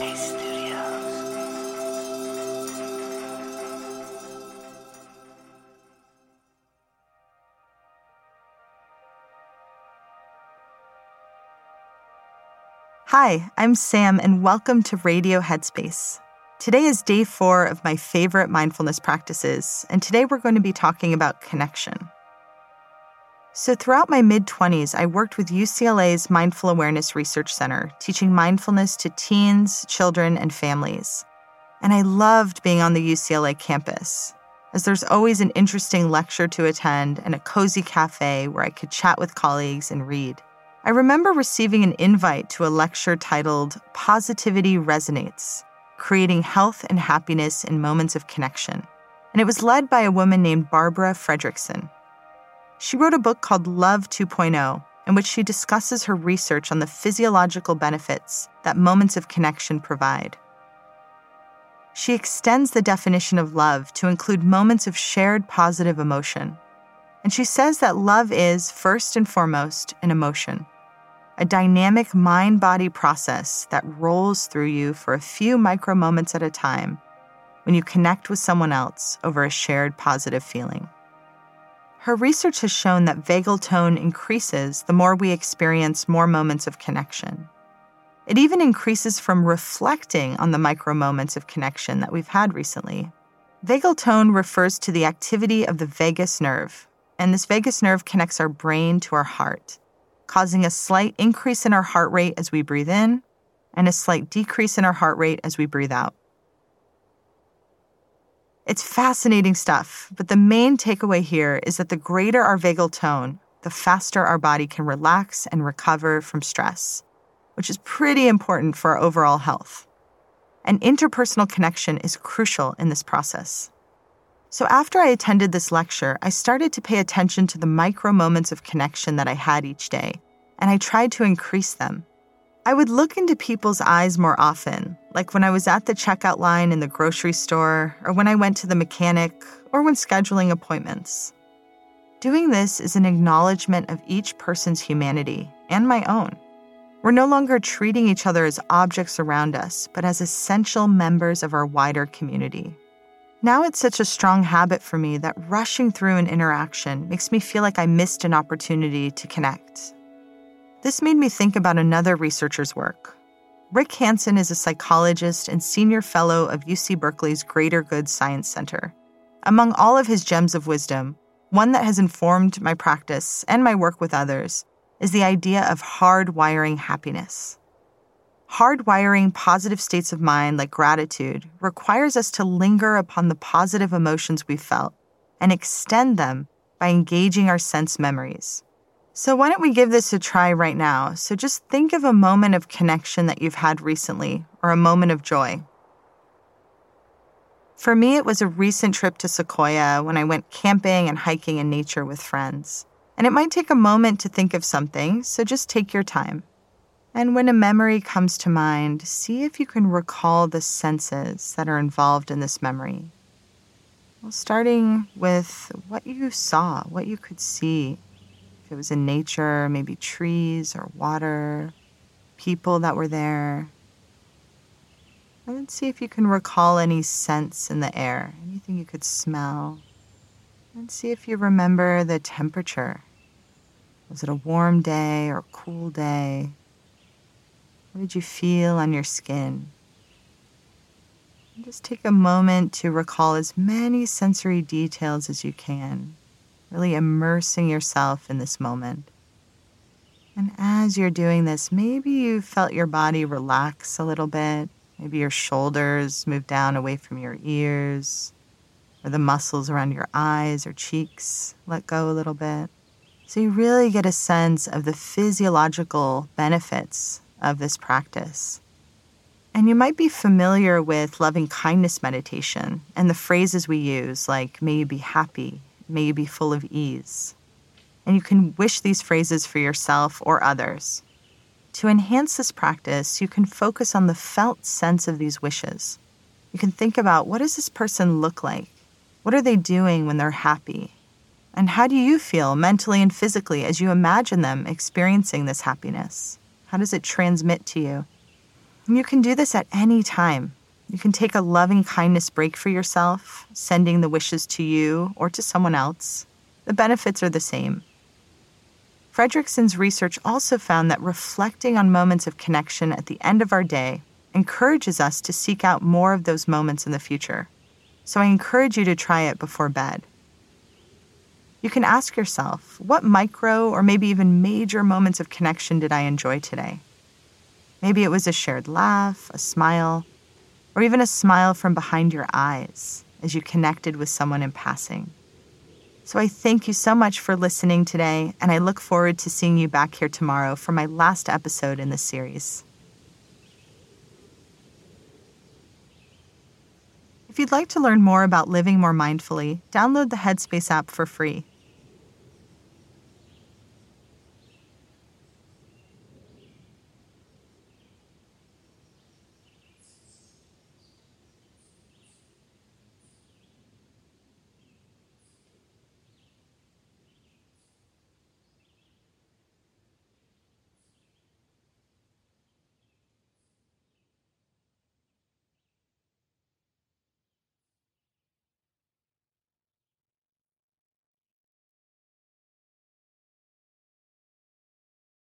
Hi, I'm Sam, and welcome to Radio Headspace. Today is day four of my favorite mindfulness practices, and today we're going to be talking about connection. So, throughout my mid 20s, I worked with UCLA's Mindful Awareness Research Center, teaching mindfulness to teens, children, and families. And I loved being on the UCLA campus, as there's always an interesting lecture to attend and a cozy cafe where I could chat with colleagues and read. I remember receiving an invite to a lecture titled Positivity Resonates Creating Health and Happiness in Moments of Connection. And it was led by a woman named Barbara Fredrickson. She wrote a book called Love 2.0, in which she discusses her research on the physiological benefits that moments of connection provide. She extends the definition of love to include moments of shared positive emotion. And she says that love is, first and foremost, an emotion, a dynamic mind body process that rolls through you for a few micro moments at a time when you connect with someone else over a shared positive feeling. Her research has shown that vagal tone increases the more we experience more moments of connection. It even increases from reflecting on the micro moments of connection that we've had recently. Vagal tone refers to the activity of the vagus nerve, and this vagus nerve connects our brain to our heart, causing a slight increase in our heart rate as we breathe in and a slight decrease in our heart rate as we breathe out. It's fascinating stuff, but the main takeaway here is that the greater our vagal tone, the faster our body can relax and recover from stress, which is pretty important for our overall health. And interpersonal connection is crucial in this process. So, after I attended this lecture, I started to pay attention to the micro moments of connection that I had each day, and I tried to increase them. I would look into people's eyes more often, like when I was at the checkout line in the grocery store, or when I went to the mechanic, or when scheduling appointments. Doing this is an acknowledgement of each person's humanity and my own. We're no longer treating each other as objects around us, but as essential members of our wider community. Now it's such a strong habit for me that rushing through an interaction makes me feel like I missed an opportunity to connect this made me think about another researcher's work. Rick Hanson is a psychologist and senior fellow of UC Berkeley's Greater Good Science Center. Among all of his gems of wisdom, one that has informed my practice and my work with others is the idea of hardwiring happiness. Hardwiring positive states of mind like gratitude requires us to linger upon the positive emotions we felt and extend them by engaging our sense memories. So, why don't we give this a try right now? So, just think of a moment of connection that you've had recently or a moment of joy. For me, it was a recent trip to Sequoia when I went camping and hiking in nature with friends. And it might take a moment to think of something, so just take your time. And when a memory comes to mind, see if you can recall the senses that are involved in this memory. Well, starting with what you saw, what you could see, it was in nature, maybe trees or water, people that were there. And see if you can recall any scents in the air, anything you could smell. And see if you remember the temperature. Was it a warm day or cool day? What did you feel on your skin? And just take a moment to recall as many sensory details as you can really immersing yourself in this moment. And as you're doing this, maybe you felt your body relax a little bit. Maybe your shoulders move down away from your ears, or the muscles around your eyes or cheeks let go a little bit. So you really get a sense of the physiological benefits of this practice. And you might be familiar with loving kindness meditation and the phrases we use, like, may you be happy, May you be full of ease. And you can wish these phrases for yourself or others. To enhance this practice, you can focus on the felt sense of these wishes. You can think about what does this person look like? What are they doing when they're happy? And how do you feel mentally and physically as you imagine them experiencing this happiness? How does it transmit to you? And you can do this at any time. You can take a loving kindness break for yourself, sending the wishes to you or to someone else. The benefits are the same. Fredrickson's research also found that reflecting on moments of connection at the end of our day encourages us to seek out more of those moments in the future. So I encourage you to try it before bed. You can ask yourself, what micro or maybe even major moments of connection did I enjoy today? Maybe it was a shared laugh, a smile, or even a smile from behind your eyes as you connected with someone in passing. So I thank you so much for listening today, and I look forward to seeing you back here tomorrow for my last episode in this series. If you'd like to learn more about living more mindfully, download the Headspace app for free.